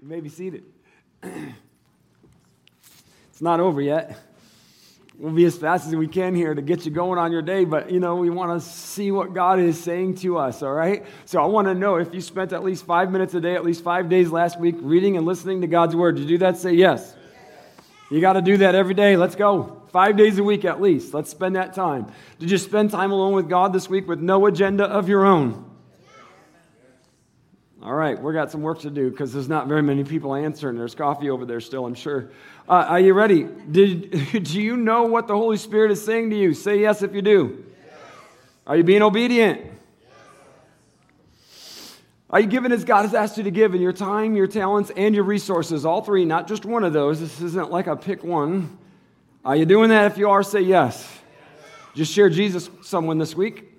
You may be seated. it's not over yet. We'll be as fast as we can here to get you going on your day, but you know, we want to see what God is saying to us, all right? So I want to know if you spent at least five minutes a day, at least five days last week, reading and listening to God's word. Did you do that? Say yes. You got to do that every day. Let's go. Five days a week at least. Let's spend that time. Did you spend time alone with God this week with no agenda of your own? All right, we got some work to do because there's not very many people answering. There's coffee over there still, I'm sure. Uh, are you ready? Did, do you know what the Holy Spirit is saying to you? Say yes if you do. Yes. Are you being obedient? Yes. Are you giving as God has asked you to give in your time, your talents, and your resources? All three, not just one of those. This isn't like a pick one. Are you doing that? If you are, say yes. yes. Just share Jesus with someone this week.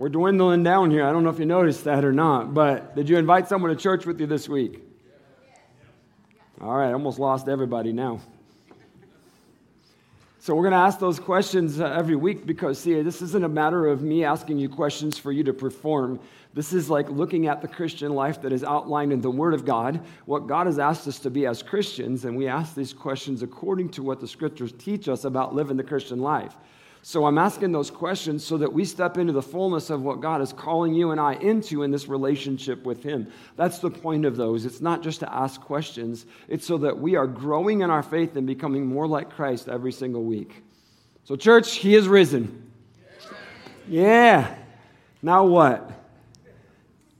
We're dwindling down here. I don't know if you noticed that or not, but did you invite someone to church with you this week? All right, almost lost everybody now. So we're going to ask those questions uh, every week because, see, this isn't a matter of me asking you questions for you to perform. This is like looking at the Christian life that is outlined in the Word of God, what God has asked us to be as Christians, and we ask these questions according to what the Scriptures teach us about living the Christian life. So I'm asking those questions so that we step into the fullness of what God is calling you and I into in this relationship with Him. That's the point of those. It's not just to ask questions, it's so that we are growing in our faith and becoming more like Christ every single week. So, church, He is risen. Yeah. Now what?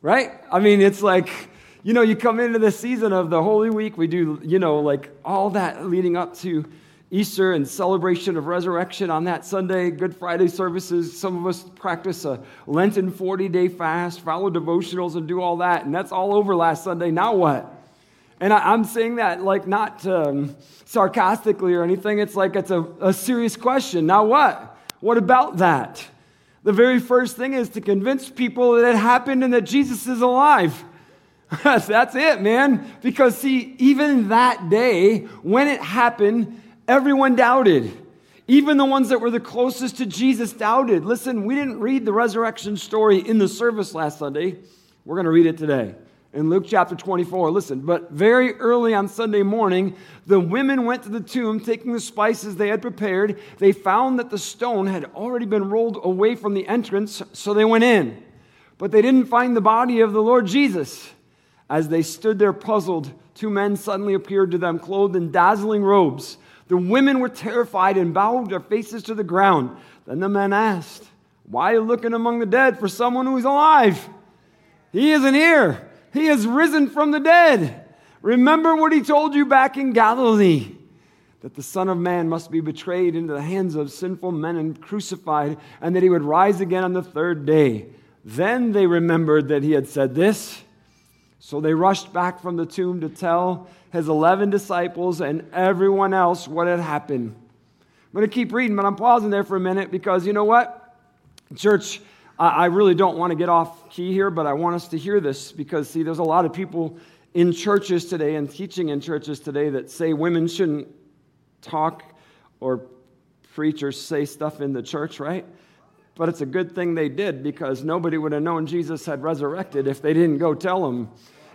Right? I mean, it's like, you know, you come into the season of the Holy Week, we do, you know, like all that leading up to Easter and celebration of resurrection on that Sunday, Good Friday services. Some of us practice a Lenten 40 day fast, follow devotionals, and do all that. And that's all over last Sunday. Now what? And I, am saying that like not um, sarcastically or anything. It's like it's a, a serious question. Now what? What about that? The very first thing is to convince people that it happened and that Jesus is alive. That's it, man. Because, see, even that day, when it happened, Everyone doubted. Even the ones that were the closest to Jesus doubted. Listen, we didn't read the resurrection story in the service last Sunday. We're going to read it today in Luke chapter 24. Listen, but very early on Sunday morning, the women went to the tomb taking the spices they had prepared. They found that the stone had already been rolled away from the entrance, so they went in. But they didn't find the body of the Lord Jesus. As they stood there puzzled, two men suddenly appeared to them, clothed in dazzling robes. The women were terrified and bowed their faces to the ground. Then the men asked, Why are you looking among the dead for someone who is alive? He isn't here. He has risen from the dead. Remember what he told you back in Galilee that the Son of Man must be betrayed into the hands of sinful men and crucified, and that he would rise again on the third day. Then they remembered that he had said this. So they rushed back from the tomb to tell his 11 disciples and everyone else what had happened. I'm going to keep reading, but I'm pausing there for a minute because you know what? Church, I really don't want to get off key here, but I want us to hear this because, see, there's a lot of people in churches today and teaching in churches today that say women shouldn't talk or preach or say stuff in the church, right? But it's a good thing they did because nobody would have known Jesus had resurrected if they didn't go tell them.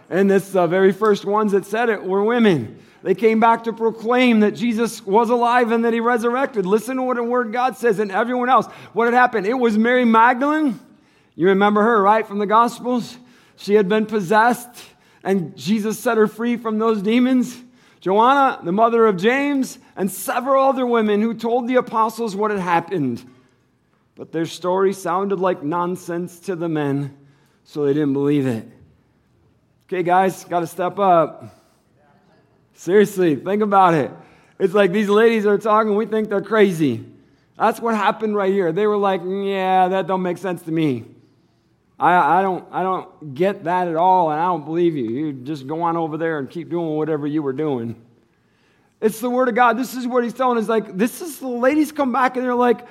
And this uh, very first ones that said it were women. They came back to proclaim that Jesus was alive and that he resurrected. Listen to what the word God says and everyone else. What had happened? It was Mary Magdalene. You remember her, right, from the Gospels? She had been possessed and Jesus set her free from those demons. Joanna, the mother of James, and several other women who told the apostles what had happened. But their story sounded like nonsense to the men, so they didn't believe it. Okay, guys, got to step up. Seriously, think about it. It's like these ladies are talking, we think they're crazy. That's what happened right here. They were like, yeah, that don't make sense to me. I, I, don't, I don't get that at all, and I don't believe you. You just go on over there and keep doing whatever you were doing. It's the Word of God. This is what He's telling us. Like, this is the ladies come back and they're like,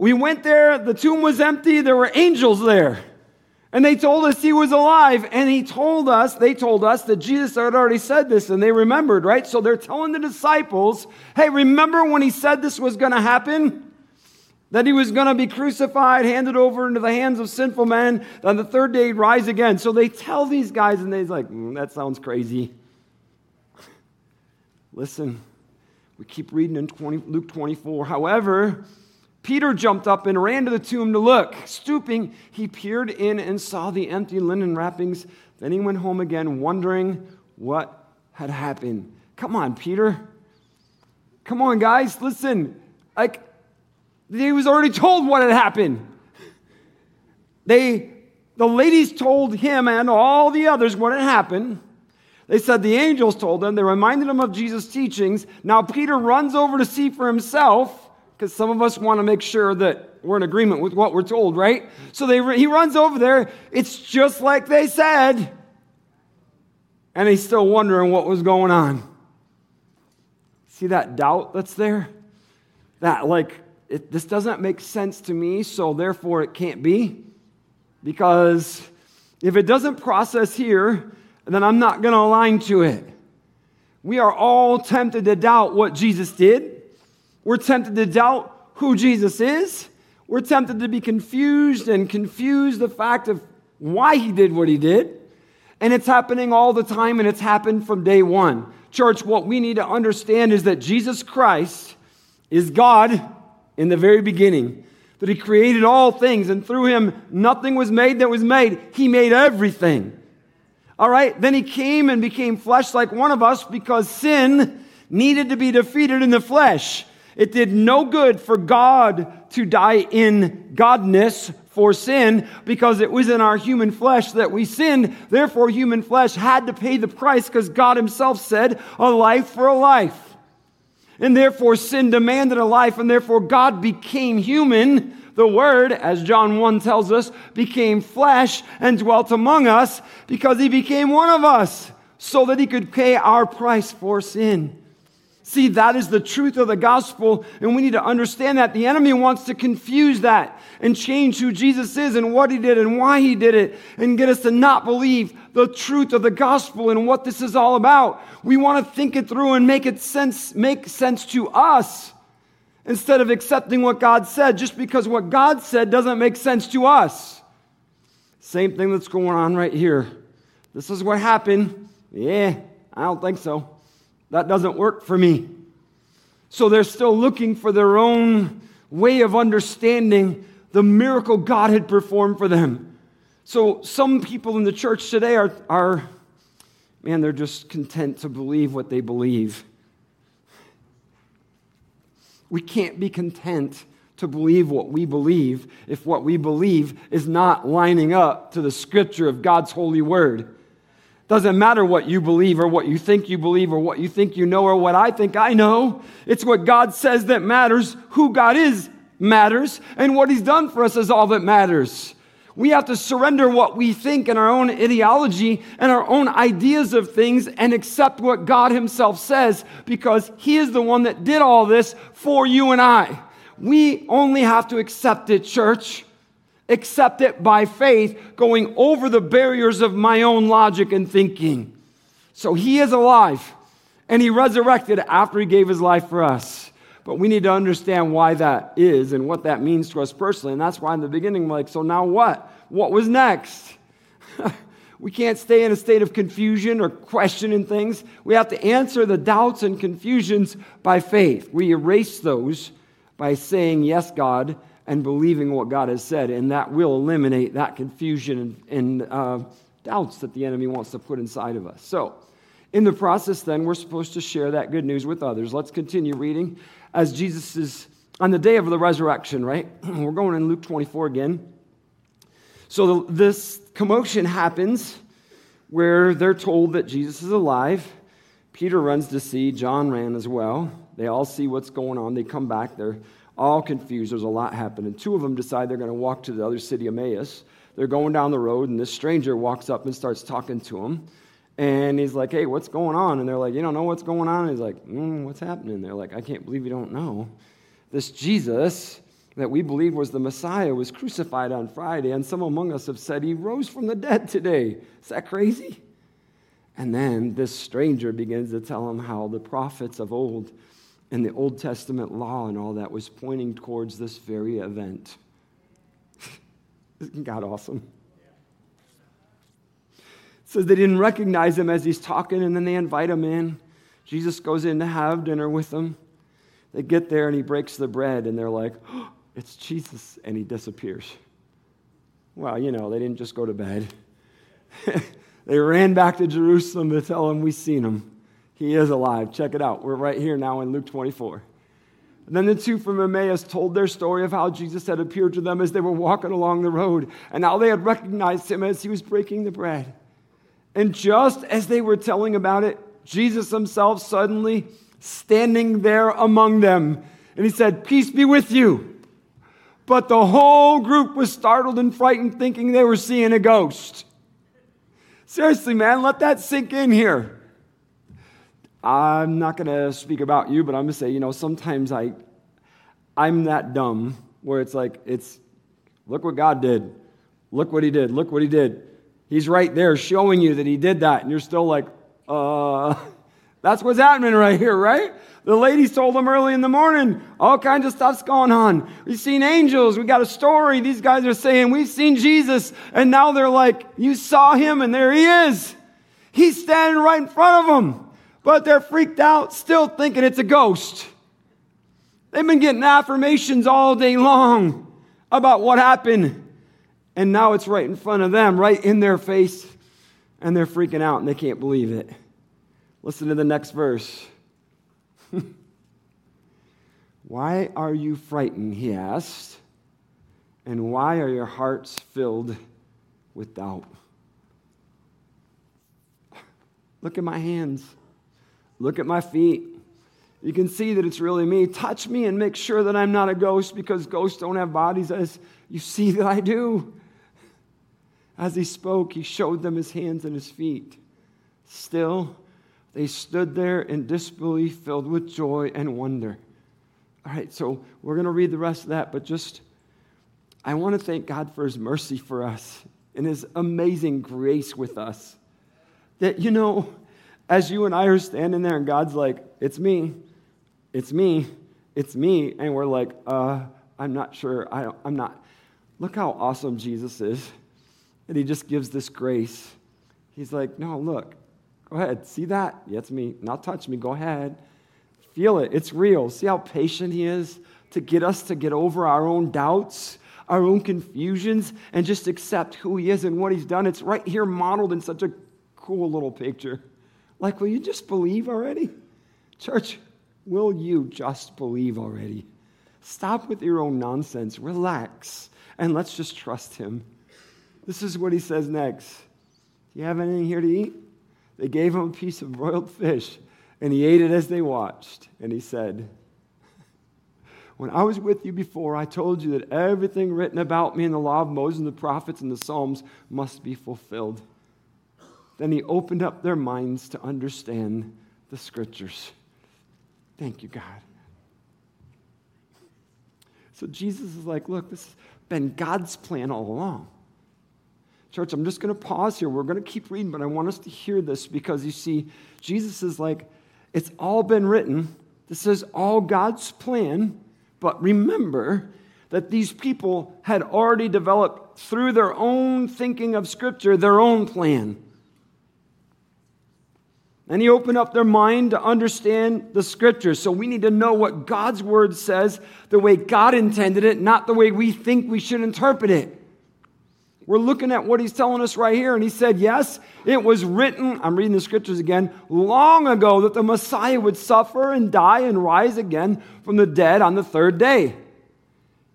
we went there, the tomb was empty, there were angels there. And they told us he was alive. And he told us, they told us that Jesus had already said this and they remembered, right? So they're telling the disciples, hey, remember when he said this was going to happen? that he was going to be crucified, handed over into the hands of sinful men, on the third day he'd rise again. So they tell these guys, and they're like, mm, that sounds crazy. Listen, we keep reading in 20, Luke 24. However, Peter jumped up and ran to the tomb to look. Stooping, he peered in and saw the empty linen wrappings. Then he went home again, wondering what had happened. Come on, Peter. Come on, guys, listen. Like, he was already told what had happened. They, the ladies told him and all the others what had happened. They said the angels told them. They reminded him of Jesus' teachings. Now Peter runs over to see for himself because some of us want to make sure that we're in agreement with what we're told, right? So they, he runs over there. It's just like they said. And he's still wondering what was going on. See that doubt that's there? That, like, it, this doesn't make sense to me, so therefore it can't be. Because if it doesn't process here, then I'm not going to align to it. We are all tempted to doubt what Jesus did. We're tempted to doubt who Jesus is. We're tempted to be confused and confuse the fact of why he did what he did. And it's happening all the time, and it's happened from day one. Church, what we need to understand is that Jesus Christ is God in the very beginning, that He created all things, and through Him nothing was made that was made. He made everything. All right, then He came and became flesh like one of us because sin needed to be defeated in the flesh. It did no good for God to die in godness for sin because it was in our human flesh that we sinned. Therefore, human flesh had to pay the price because God Himself said, a life for a life. And therefore, sin demanded a life, and therefore, God became human. The Word, as John 1 tells us, became flesh and dwelt among us because He became one of us so that He could pay our price for sin. See, that is the truth of the gospel, and we need to understand that. The enemy wants to confuse that and change who Jesus is and what he did and why he did it and get us to not believe the truth of the gospel and what this is all about. We want to think it through and make it sense, make sense to us instead of accepting what God said just because what God said doesn't make sense to us. Same thing that's going on right here. This is what happened. Yeah, I don't think so. That doesn't work for me. So they're still looking for their own way of understanding the miracle God had performed for them. So some people in the church today are, are man, they're just content to believe what they believe. We can't be content to believe what we believe if what we believe is not lining up to the scripture of God's holy word. Doesn't matter what you believe or what you think you believe or what you think you know or what I think I know. It's what God says that matters. Who God is matters. And what He's done for us is all that matters. We have to surrender what we think and our own ideology and our own ideas of things and accept what God Himself says because He is the one that did all this for you and I. We only have to accept it, church accept it by faith, going over the barriers of my own logic and thinking. So he is alive and he resurrected after he gave his life for us. But we need to understand why that is and what that means to us personally. And that's why in the beginning, like, so now what? What was next? we can't stay in a state of confusion or questioning things. We have to answer the doubts and confusions by faith. We erase those by saying, Yes, God, and believing what God has said, and that will eliminate that confusion and, and uh, doubts that the enemy wants to put inside of us. So, in the process, then, we're supposed to share that good news with others. Let's continue reading as Jesus is on the day of the resurrection, right? We're going in Luke 24 again. So, the, this commotion happens where they're told that Jesus is alive. Peter runs to see, John ran as well. They all see what's going on. They come back. They're all confused. There's a lot happening. Two of them decide they're going to walk to the other city, Emmaus. They're going down the road, and this stranger walks up and starts talking to them. And he's like, Hey, what's going on? And they're like, You don't know what's going on? And he's like, mm, What's happening? They're like, I can't believe you don't know. This Jesus that we believe was the Messiah was crucified on Friday, and some among us have said he rose from the dead today. Is that crazy? And then this stranger begins to tell him how the prophets of old And the Old Testament law and all that was pointing towards this very event. Isn't God awesome? says they didn't recognize him as he's talking, and then they invite him in. Jesus goes in to have dinner with them. They get there and he breaks the bread, and they're like, oh, It's Jesus, and he disappears. Well, you know, they didn't just go to bed. they ran back to Jerusalem to tell him, We've seen him. He is alive. Check it out. We're right here now in Luke 24. Then the two from Emmaus told their story of how Jesus had appeared to them as they were walking along the road and how they had recognized him as he was breaking the bread. And just as they were telling about it, Jesus himself suddenly standing there among them. And he said, Peace be with you. But the whole group was startled and frightened, thinking they were seeing a ghost. Seriously, man, let that sink in here. I'm not going to speak about you, but I'm going to say, you know, sometimes I, I'm that dumb where it's like, it's, look what God did. Look what he did. Look what he did. He's right there showing you that he did that, and you're still like, uh, that's what's happening right here, right? The ladies told him early in the morning, all kinds of stuff's going on. We've seen angels. We got a story. These guys are saying, we've seen Jesus. And now they're like, you saw him, and there he is. He's standing right in front of them. But they're freaked out, still thinking it's a ghost. They've been getting affirmations all day long about what happened. And now it's right in front of them, right in their face. And they're freaking out and they can't believe it. Listen to the next verse. why are you frightened? He asked. And why are your hearts filled with doubt? Look at my hands. Look at my feet. You can see that it's really me. Touch me and make sure that I'm not a ghost because ghosts don't have bodies, as you see that I do. As he spoke, he showed them his hands and his feet. Still, they stood there in disbelief, filled with joy and wonder. All right, so we're going to read the rest of that, but just, I want to thank God for his mercy for us and his amazing grace with us. That, you know, as you and I are standing there and God's like, it's me, it's me, it's me, and we're like, uh, I'm not sure, I I'm not. Look how awesome Jesus is. And he just gives this grace. He's like, no, look, go ahead. See that? Yeah, it's me. Not touch me. Go ahead. Feel it. It's real. See how patient he is to get us to get over our own doubts, our own confusions, and just accept who he is and what he's done. It's right here modeled in such a cool little picture. Like, will you just believe already? Church, will you just believe already? Stop with your own nonsense. Relax. And let's just trust him. This is what he says next. Do you have anything here to eat? They gave him a piece of broiled fish, and he ate it as they watched. And he said, When I was with you before, I told you that everything written about me in the law of Moses and the prophets and the Psalms must be fulfilled. Then he opened up their minds to understand the scriptures. Thank you, God. So Jesus is like, Look, this has been God's plan all along. Church, I'm just going to pause here. We're going to keep reading, but I want us to hear this because you see, Jesus is like, it's all been written. This is all God's plan. But remember that these people had already developed, through their own thinking of Scripture, their own plan. And he opened up their mind to understand the scriptures. So we need to know what God's word says the way God intended it, not the way we think we should interpret it. We're looking at what he's telling us right here. And he said, Yes, it was written, I'm reading the scriptures again, long ago that the Messiah would suffer and die and rise again from the dead on the third day.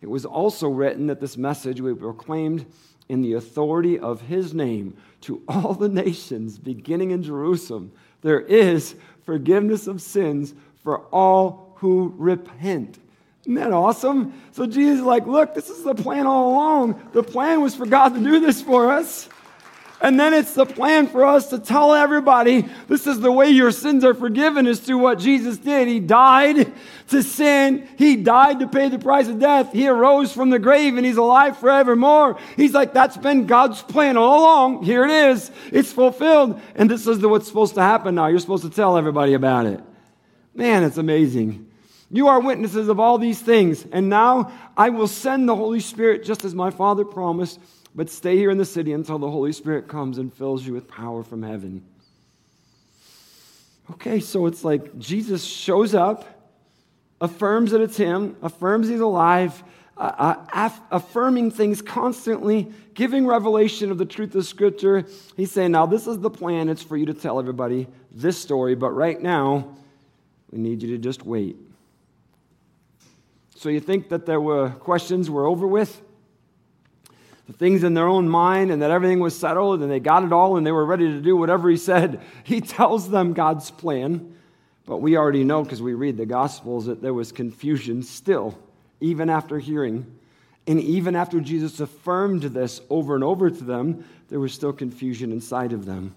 It was also written that this message would be proclaimed in the authority of his name to all the nations, beginning in Jerusalem. There is forgiveness of sins for all who repent. Isn't that awesome? So Jesus like, look, this is the plan all along. The plan was for God to do this for us. And then it's the plan for us to tell everybody this is the way your sins are forgiven, is through what Jesus did. He died to sin, He died to pay the price of death. He arose from the grave and He's alive forevermore. He's like, that's been God's plan all along. Here it is, it's fulfilled. And this is what's supposed to happen now. You're supposed to tell everybody about it. Man, it's amazing. You are witnesses of all these things. And now I will send the Holy Spirit just as my Father promised, but stay here in the city until the Holy Spirit comes and fills you with power from heaven. Okay, so it's like Jesus shows up, affirms that it's him, affirms he's alive, uh, uh, affirming things constantly, giving revelation of the truth of Scripture. He's saying, Now, this is the plan. It's for you to tell everybody this story, but right now, we need you to just wait. So you think that there were questions were over with? The things in their own mind and that everything was settled and they got it all and they were ready to do whatever he said. He tells them God's plan. But we already know because we read the Gospels that there was confusion still, even after hearing. And even after Jesus affirmed this over and over to them, there was still confusion inside of them.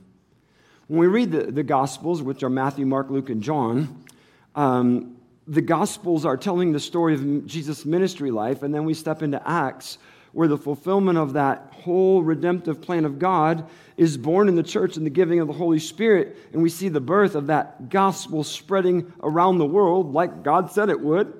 When we read the, the Gospels, which are Matthew, Mark, Luke, and John, um, the Gospels are telling the story of Jesus' ministry life, and then we step into Acts, where the fulfillment of that whole redemptive plan of God is born in the church in the giving of the Holy Spirit, and we see the birth of that gospel spreading around the world like God said it would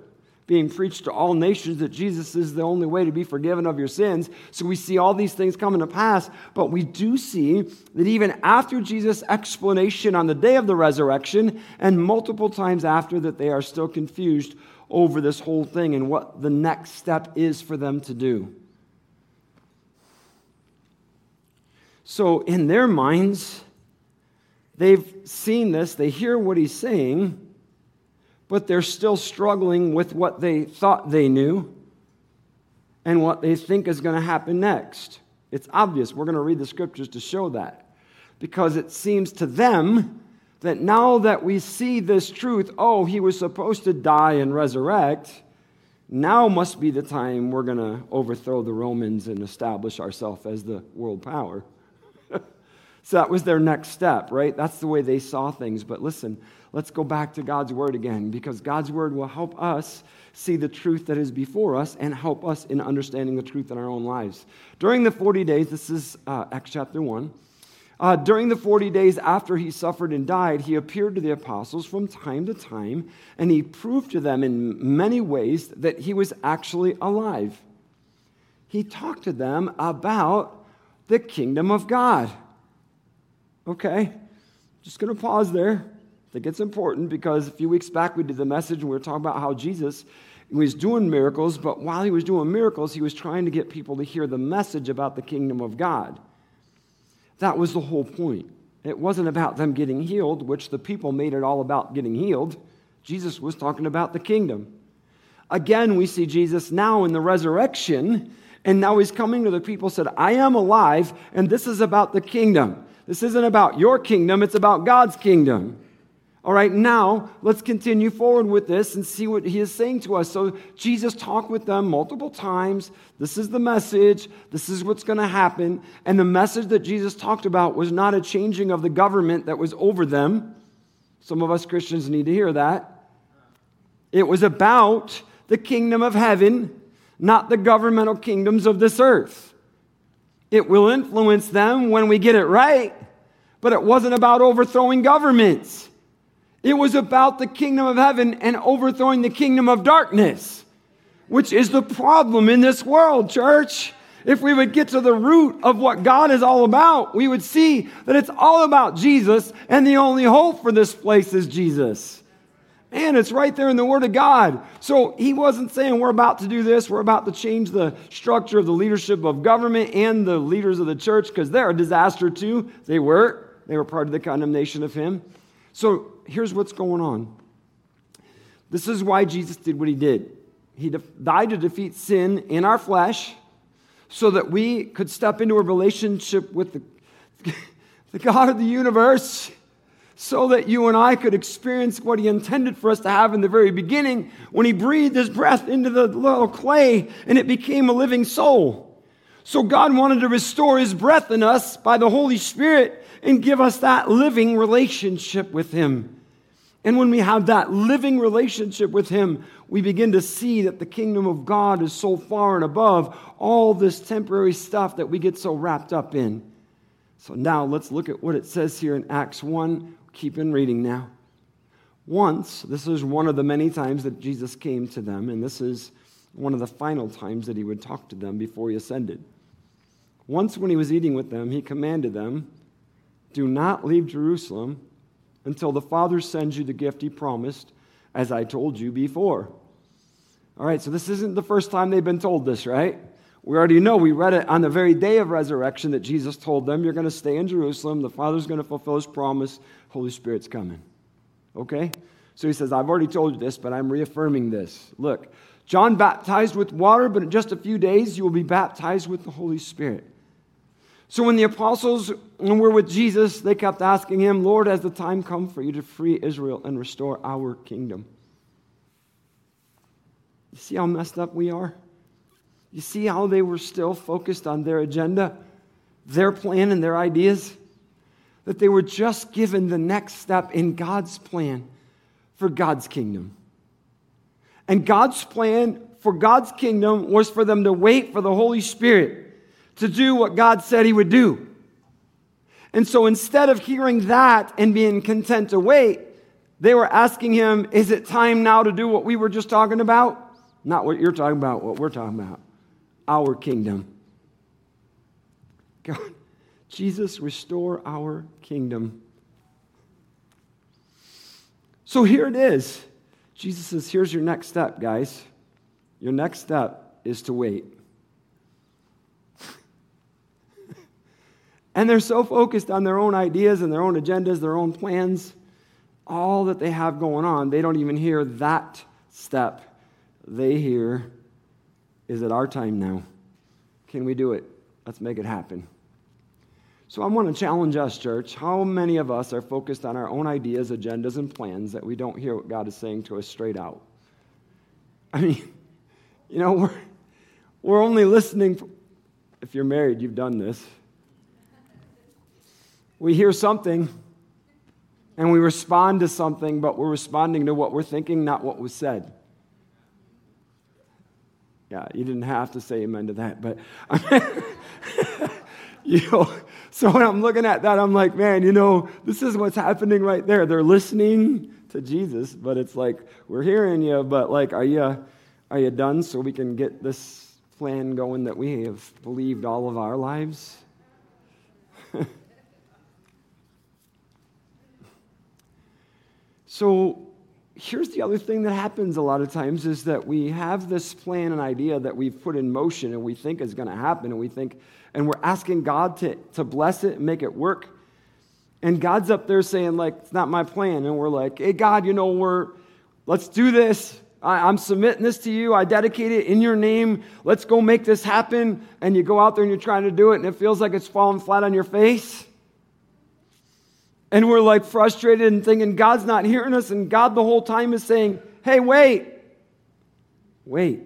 being preached to all nations that Jesus is the only way to be forgiven of your sins. So we see all these things coming to pass, but we do see that even after Jesus' explanation on the day of the resurrection and multiple times after that they are still confused over this whole thing and what the next step is for them to do. So in their minds, they've seen this, they hear what he's saying, but they're still struggling with what they thought they knew and what they think is going to happen next. It's obvious. We're going to read the scriptures to show that. Because it seems to them that now that we see this truth, oh, he was supposed to die and resurrect, now must be the time we're going to overthrow the Romans and establish ourselves as the world power. So that was their next step, right? That's the way they saw things. But listen, let's go back to God's Word again because God's Word will help us see the truth that is before us and help us in understanding the truth in our own lives. During the 40 days, this is uh, Acts chapter 1. Uh, during the 40 days after he suffered and died, he appeared to the apostles from time to time, and he proved to them in many ways that he was actually alive. He talked to them about the kingdom of God. Okay, just going to pause there. I think it's important because a few weeks back we did the message and we were talking about how Jesus was doing miracles, but while he was doing miracles, he was trying to get people to hear the message about the kingdom of God. That was the whole point. It wasn't about them getting healed, which the people made it all about getting healed. Jesus was talking about the kingdom. Again, we see Jesus now in the resurrection, and now he's coming to the people, said, I am alive, and this is about the kingdom. This isn't about your kingdom, it's about God's kingdom. All right, now let's continue forward with this and see what he is saying to us. So, Jesus talked with them multiple times. This is the message. This is what's going to happen. And the message that Jesus talked about was not a changing of the government that was over them. Some of us Christians need to hear that. It was about the kingdom of heaven, not the governmental kingdoms of this earth. It will influence them when we get it right, but it wasn't about overthrowing governments. It was about the kingdom of heaven and overthrowing the kingdom of darkness, which is the problem in this world, church. If we would get to the root of what God is all about, we would see that it's all about Jesus, and the only hope for this place is Jesus. Man, it's right there in the Word of God. So he wasn't saying we're about to do this, we're about to change the structure of the leadership of government and the leaders of the church because they're a disaster too. They were. They were part of the condemnation of him. So here's what's going on. This is why Jesus did what he did. He died to defeat sin in our flesh so that we could step into a relationship with the, the God of the universe, so that you and I could experience what he intended for us to have in the very beginning when he breathed his breath into the little clay and it became a living soul. So God wanted to restore his breath in us by the Holy Spirit and give us that living relationship with him. And when we have that living relationship with Him, we begin to see that the kingdom of God is so far and above all this temporary stuff that we get so wrapped up in. So now let's look at what it says here in Acts 1. Keep in reading now. Once, this is one of the many times that Jesus came to them, and this is one of the final times that he would talk to them before he ascended. Once, when he was eating with them, he commanded them, Do not leave Jerusalem until the Father sends you the gift he promised, as I told you before. All right, so this isn't the first time they've been told this, right? We already know, we read it on the very day of resurrection that Jesus told them, You're going to stay in Jerusalem. The Father's going to fulfill his promise. Holy Spirit's coming. Okay? So he says, I've already told you this, but I'm reaffirming this. Look, John baptized with water, but in just a few days you will be baptized with the Holy Spirit. So when the apostles were with Jesus, they kept asking him, Lord, has the time come for you to free Israel and restore our kingdom? You see how messed up we are? You see how they were still focused on their agenda, their plan, and their ideas? That they were just given the next step in God's plan for God's kingdom. And God's plan for God's kingdom was for them to wait for the Holy Spirit to do what God said He would do. And so instead of hearing that and being content to wait, they were asking Him, Is it time now to do what we were just talking about? Not what you're talking about, what we're talking about. Our kingdom. God, Jesus, restore our kingdom. So here it is. Jesus says, Here's your next step, guys. Your next step is to wait. and they're so focused on their own ideas and their own agendas, their own plans, all that they have going on, they don't even hear that step they hear, Is it our time now? Can we do it? Let's make it happen. So I want to challenge us, church. How many of us are focused on our own ideas, agendas, and plans that we don't hear what God is saying to us straight out? I mean, you know, we're, we're only listening. For, if you're married, you've done this. We hear something and we respond to something, but we're responding to what we're thinking, not what was said. Yeah, you didn't have to say amen to that, but you know, so when I'm looking at that, I'm like, man, you know, this is what's happening right there. They're listening to Jesus, but it's like we're hearing you, but like, are you are you done so we can get this plan going that we have believed all of our lives? so here's the other thing that happens a lot of times is that we have this plan and idea that we've put in motion and we think is going to happen and we think and we're asking god to, to bless it and make it work. And god's up there saying like it's not my plan. And we're like hey god you know we're let's do this. I, i'm submitting this to you. I dedicate it in your name. Let's go make this happen. And you go out there and you're trying to do it and it feels like it's falling flat on your face and we're like frustrated and thinking God's not hearing us, and God the whole time is saying, Hey, wait, wait.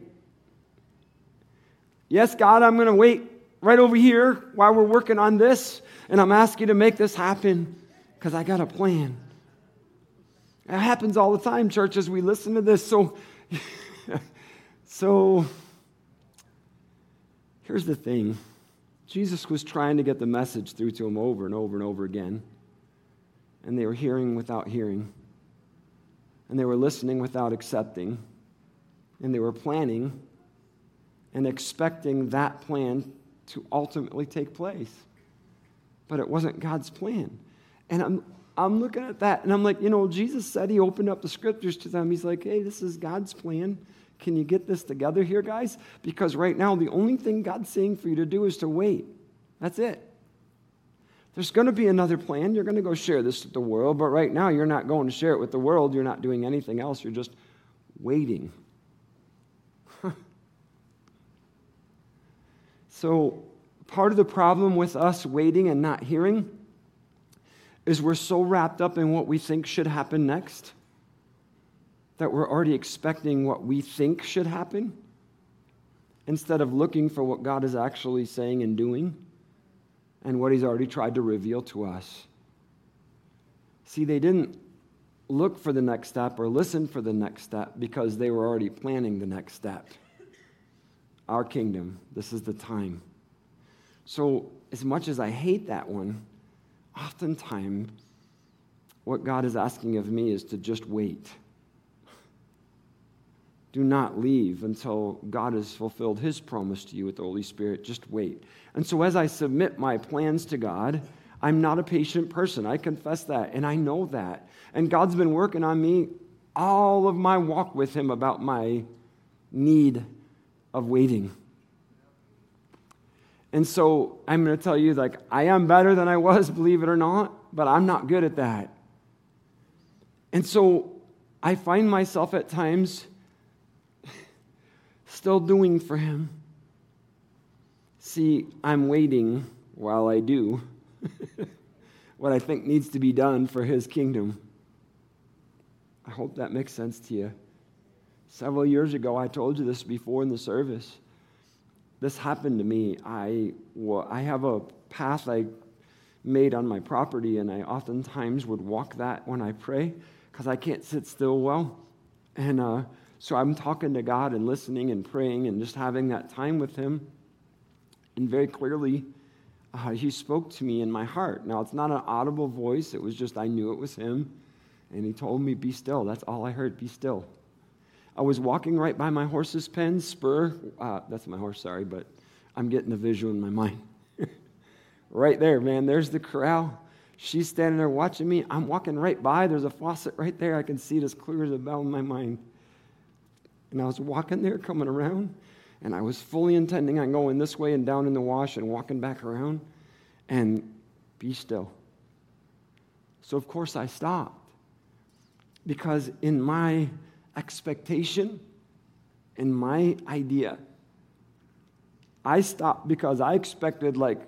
Yes, God, I'm going to wait right over here while we're working on this, and I'm asking you to make this happen because I got a plan. It happens all the time, church, as we listen to this. So, so here's the thing Jesus was trying to get the message through to him over and over and over again and they were hearing without hearing, and they were listening without accepting, and they were planning and expecting that plan to ultimately take place. But it wasn't God's plan. And I'm, I'm looking at that and I'm like, you know, Jesus said he opened up the scriptures to them. He's like, hey, this is God's plan. Can you get this together here, guys? Because right now, the only thing God's saying for you to do is to wait. That's it. There's going to be another plan. You're going to go share this with the world, but right now you're not going to share it with the world. You're not doing anything else. You're just waiting. so, part of the problem with us waiting and not hearing is we're so wrapped up in what we think should happen next that we're already expecting what we think should happen instead of looking for what God is actually saying and doing and what he's already tried to reveal to us. See, they didn't look for the next step or listen for the next step because they were already planning the next step. Our kingdom, this is the time. So, as much as I hate that one, oftentimes what God is asking of me is to just wait. Do not leave until God has fulfilled his promise to you with the Holy Spirit. Just wait. And so, as I submit my plans to God, I'm not a patient person. I confess that, and I know that. And God's been working on me all of my walk with Him about my need of waiting. And so I'm going to tell you, like, I am better than I was, believe it or not, but I'm not good at that. And so I find myself at times still doing for Him. See, I'm waiting while I do what I think needs to be done for His kingdom. I hope that makes sense to you. Several years ago, I told you this before in the service. This happened to me. I, well, I have a path I made on my property, and I oftentimes would walk that when I pray because I can't sit still well. And uh, so I'm talking to God and listening and praying and just having that time with Him. And very clearly, uh, He spoke to me in my heart. Now, it's not an audible voice, it was just I knew it was Him. And He told me, Be still. That's all I heard, be still. I was walking right by my horse's pen, spur. Uh, that's my horse, sorry, but I'm getting the visual in my mind. right there, man, there's the corral. She's standing there watching me. I'm walking right by. There's a faucet right there. I can see it as clear as a bell in my mind. And I was walking there, coming around, and I was fully intending on going this way and down in the wash and walking back around and be still. So, of course, I stopped because in my expectation, in my idea, I stopped because I expected like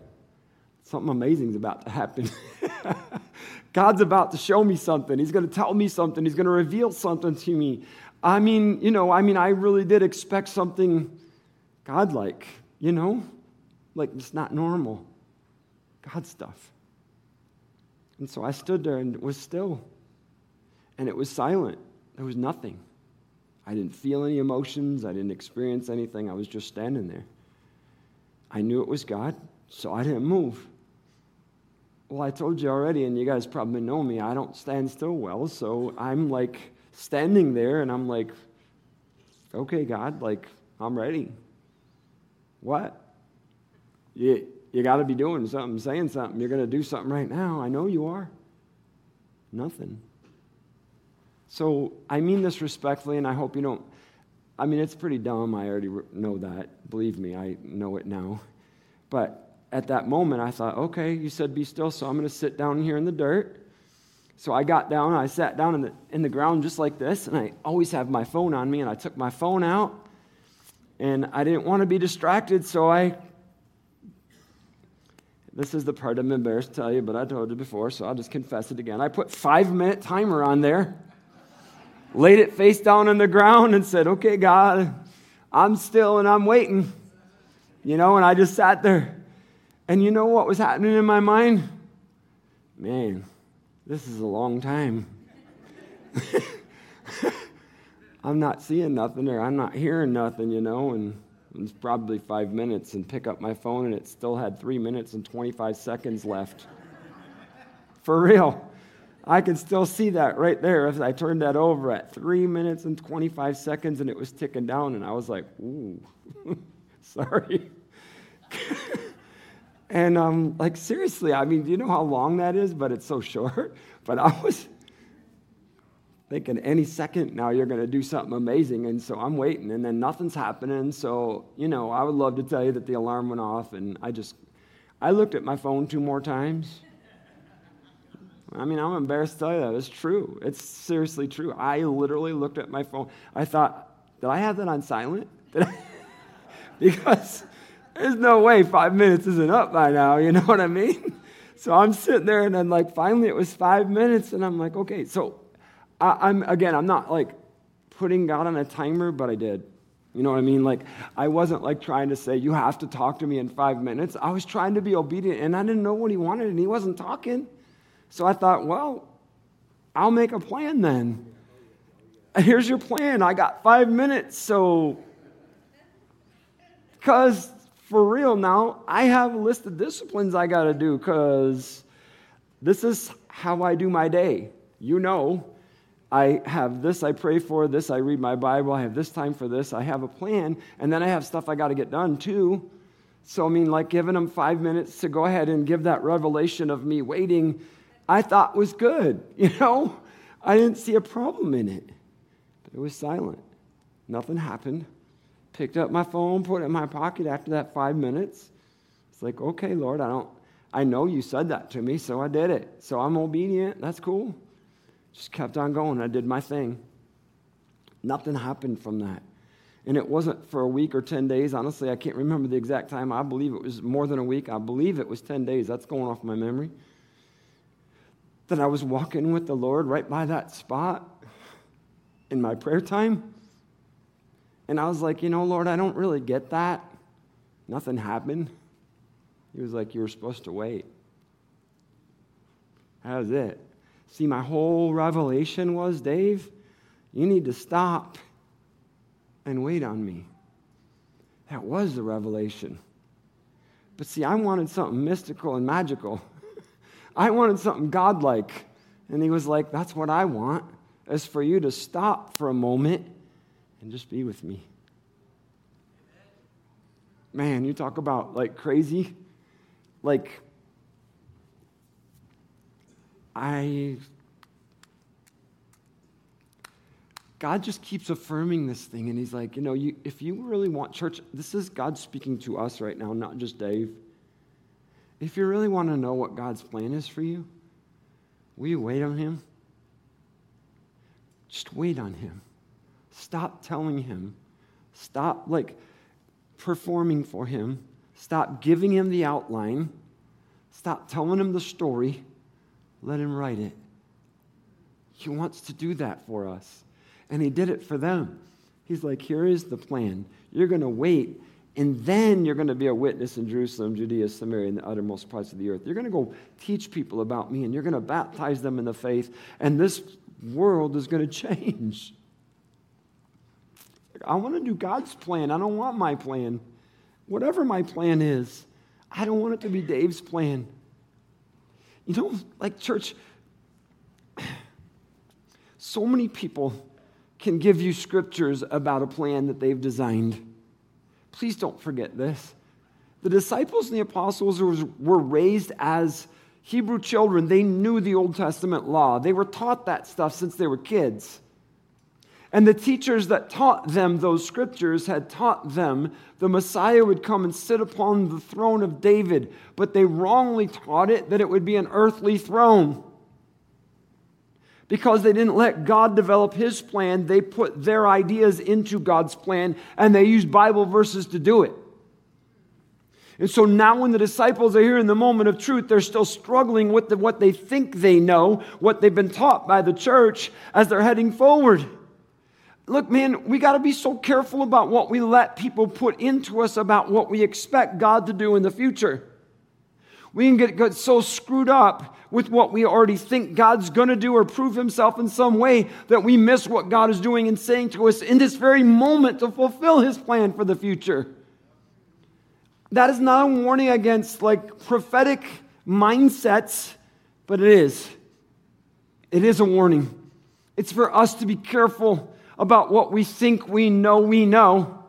something amazing is about to happen. God's about to show me something. He's going to tell me something. He's going to reveal something to me. I mean, you know, I mean, I really did expect something godlike, you know? Like it's not normal. God stuff. And so I stood there and was still. And it was silent. There was nothing. I didn't feel any emotions. I didn't experience anything. I was just standing there. I knew it was God, so I didn't move. Well, I told you already, and you guys probably know me, I don't stand still well. So I'm like standing there and I'm like, okay, God, like, I'm ready. What? You, you got to be doing something, saying something. You're going to do something right now. I know you are. Nothing. So I mean this respectfully, and I hope you don't. I mean, it's pretty dumb. I already know that. Believe me, I know it now. But at that moment, I thought, okay, you said be still, so I'm going to sit down here in the dirt. So I got down, I sat down in the, in the ground just like this, and I always have my phone on me, and I took my phone out, and I didn't want to be distracted, so I. This is the part I'm embarrassed to tell you, but I told you before, so I'll just confess it again. I put five minute timer on there, laid it face down on the ground, and said, Okay, God, I'm still and I'm waiting. You know, and I just sat there. And you know what was happening in my mind? Man, this is a long time. I'm not seeing nothing or I'm not hearing nothing, you know, and it's probably five minutes and pick up my phone and it still had three minutes and 25 seconds left. For real. I can still see that right there I turned that over at three minutes and 25 seconds and it was ticking down and I was like, ooh, sorry. And um, like, seriously, I mean, do you know how long that is? But it's so short. But I was thinking any second now you're going to do something amazing. And so I'm waiting, and then nothing's happening. So, you know, I would love to tell you that the alarm went off, and I just, I looked at my phone two more times. I mean, I'm embarrassed to tell you that. It's true. It's seriously true. I literally looked at my phone. I thought, did I have that on silent? because there's no way five minutes isn't up by now, you know what I mean? So I'm sitting there and then like finally it was five minutes and I'm like, okay, so I, am again, I'm not like putting God on a timer, but I did. You know what I mean? Like I wasn't like trying to say, you have to talk to me in five minutes. I was trying to be obedient and I didn't know what he wanted and he wasn't talking. So I thought, well, I'll make a plan then. Here's your plan. I got five minutes, so because for real now, I have a list of disciplines I got to do because this is how I do my day. You know, I have this I pray for, this I read my Bible, I have this time for this, I have a plan, and then I have stuff I got to get done too. So, I mean, like giving them five minutes to go ahead and give that revelation of me waiting, I thought was good, you know? I didn't see a problem in it. But it was silent. Nothing happened. Picked up my phone, put it in my pocket after that five minutes. It's like, okay, Lord, I don't, I know you said that to me, so I did it. So I'm obedient. That's cool. Just kept on going. I did my thing. Nothing happened from that. And it wasn't for a week or 10 days. Honestly, I can't remember the exact time. I believe it was more than a week. I believe it was 10 days. That's going off my memory. That I was walking with the Lord right by that spot in my prayer time. And I was like, you know, Lord, I don't really get that. Nothing happened. He was like, you were supposed to wait. That was it. See, my whole revelation was, Dave, you need to stop and wait on me. That was the revelation. But see, I wanted something mystical and magical. I wanted something godlike. And he was like, That's what I want, is for you to stop for a moment and just be with me. Man, you talk about like crazy. Like, I. God just keeps affirming this thing, and He's like, you know, you, if you really want church, this is God speaking to us right now, not just Dave. If you really want to know what God's plan is for you, will you wait on Him? Just wait on Him. Stop telling him. Stop, like, performing for him. Stop giving him the outline. Stop telling him the story. Let him write it. He wants to do that for us. And he did it for them. He's like, here is the plan. You're going to wait, and then you're going to be a witness in Jerusalem, Judea, Samaria, and the uttermost parts of the earth. You're going to go teach people about me, and you're going to baptize them in the faith, and this world is going to change. I want to do God's plan. I don't want my plan. Whatever my plan is, I don't want it to be Dave's plan. You know, like church, so many people can give you scriptures about a plan that they've designed. Please don't forget this. The disciples and the apostles were raised as Hebrew children. They knew the Old Testament law, they were taught that stuff since they were kids. And the teachers that taught them those scriptures had taught them the Messiah would come and sit upon the throne of David, but they wrongly taught it that it would be an earthly throne. Because they didn't let God develop his plan, they put their ideas into God's plan and they used Bible verses to do it. And so now, when the disciples are here in the moment of truth, they're still struggling with the, what they think they know, what they've been taught by the church as they're heading forward. Look, man, we got to be so careful about what we let people put into us about what we expect God to do in the future. We can get, get so screwed up with what we already think God's going to do or prove himself in some way that we miss what God is doing and saying to us in this very moment to fulfill his plan for the future. That is not a warning against like prophetic mindsets, but it is. It is a warning. It's for us to be careful about what we think we know we know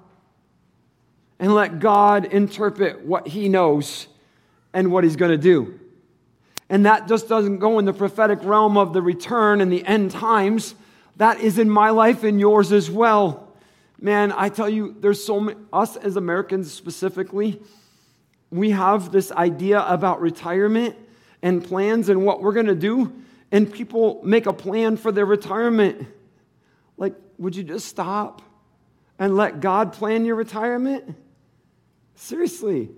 and let God interpret what He knows and what He's going to do. And that just doesn't go in the prophetic realm of the return and the end times. That is in my life and yours as well. Man, I tell you, there's so many, us as Americans specifically, we have this idea about retirement and plans and what we're going to do, and people make a plan for their retirement. Like, would you just stop and let God plan your retirement? Seriously.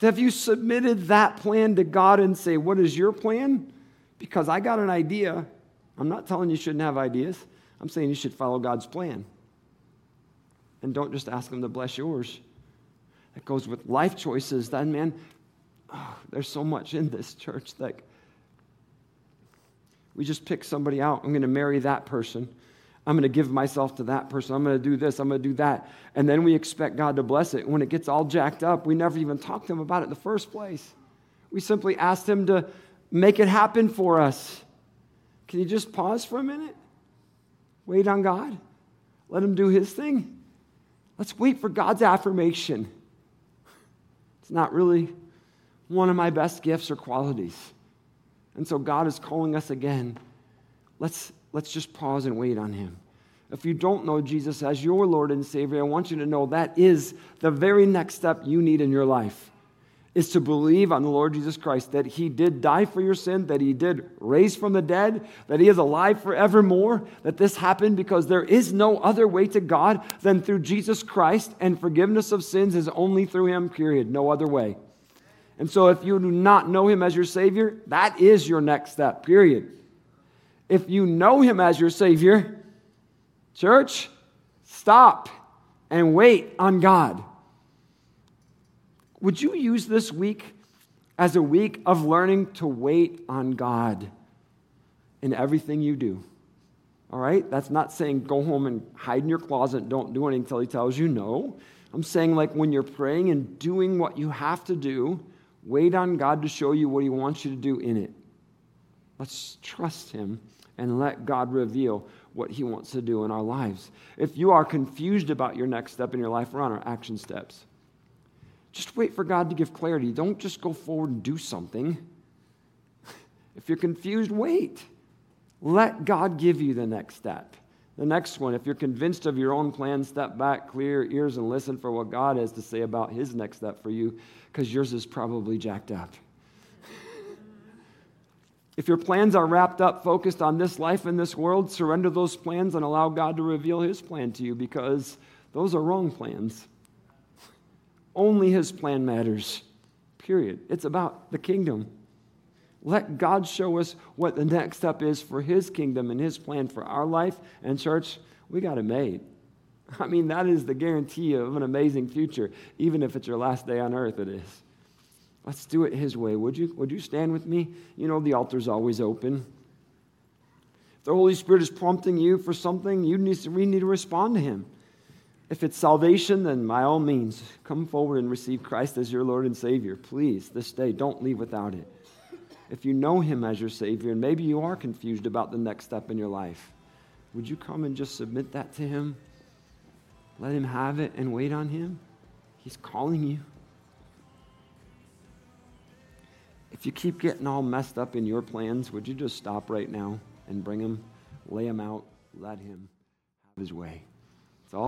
Have you submitted that plan to God and say, What is your plan? Because I got an idea. I'm not telling you shouldn't have ideas. I'm saying you should follow God's plan. And don't just ask Him to bless yours. That goes with life choices. Then, man, oh, there's so much in this church that we just pick somebody out. I'm going to marry that person. I'm going to give myself to that person. I'm going to do this. I'm going to do that. And then we expect God to bless it. When it gets all jacked up, we never even talk to Him about it in the first place. We simply ask Him to make it happen for us. Can you just pause for a minute? Wait on God. Let Him do His thing. Let's wait for God's affirmation. It's not really one of my best gifts or qualities. And so God is calling us again. Let's, let's just pause and wait on Him. If you don't know Jesus as your Lord and Savior, I want you to know that is the very next step you need in your life is to believe on the Lord Jesus Christ, that He did die for your sin, that He did raise from the dead, that He is alive forevermore, that this happened because there is no other way to God than through Jesus Christ, and forgiveness of sins is only through Him, period. No other way. And so if you do not know Him as your Savior, that is your next step, period. If you know Him as your Savior, church, stop and wait on God. Would you use this week as a week of learning to wait on God in everything you do? All right? That's not saying go home and hide in your closet, don't do anything until He tells you no. I'm saying, like, when you're praying and doing what you have to do, wait on God to show you what He wants you to do in it. Let's trust Him and let God reveal what He wants to do in our lives. If you are confused about your next step in your life, we're on our action steps. Just wait for God to give clarity. Don't just go forward and do something. If you're confused, wait. Let God give you the next step. The next one, if you're convinced of your own plan, step back, clear your ears, and listen for what God has to say about his next step for you, because yours is probably jacked up. If your plans are wrapped up, focused on this life and this world, surrender those plans and allow God to reveal his plan to you, because those are wrong plans. Only his plan matters. Period. It's about the kingdom. Let God show us what the next step is for his kingdom and his plan for our life. And, church, we got it made. I mean, that is the guarantee of an amazing future, even if it's your last day on earth, it is. Let's do it his way. Would you, would you stand with me? You know, the altar's always open. If the Holy Spirit is prompting you for something, you need to, we need to respond to him. If it's salvation, then by all means, come forward and receive Christ as your Lord and Savior. Please, this day, don't leave without it. If you know Him as your Savior, and maybe you are confused about the next step in your life, would you come and just submit that to Him? Let Him have it and wait on Him? He's calling you. If you keep getting all messed up in your plans, would you just stop right now and bring Him, lay Him out, let Him have His way?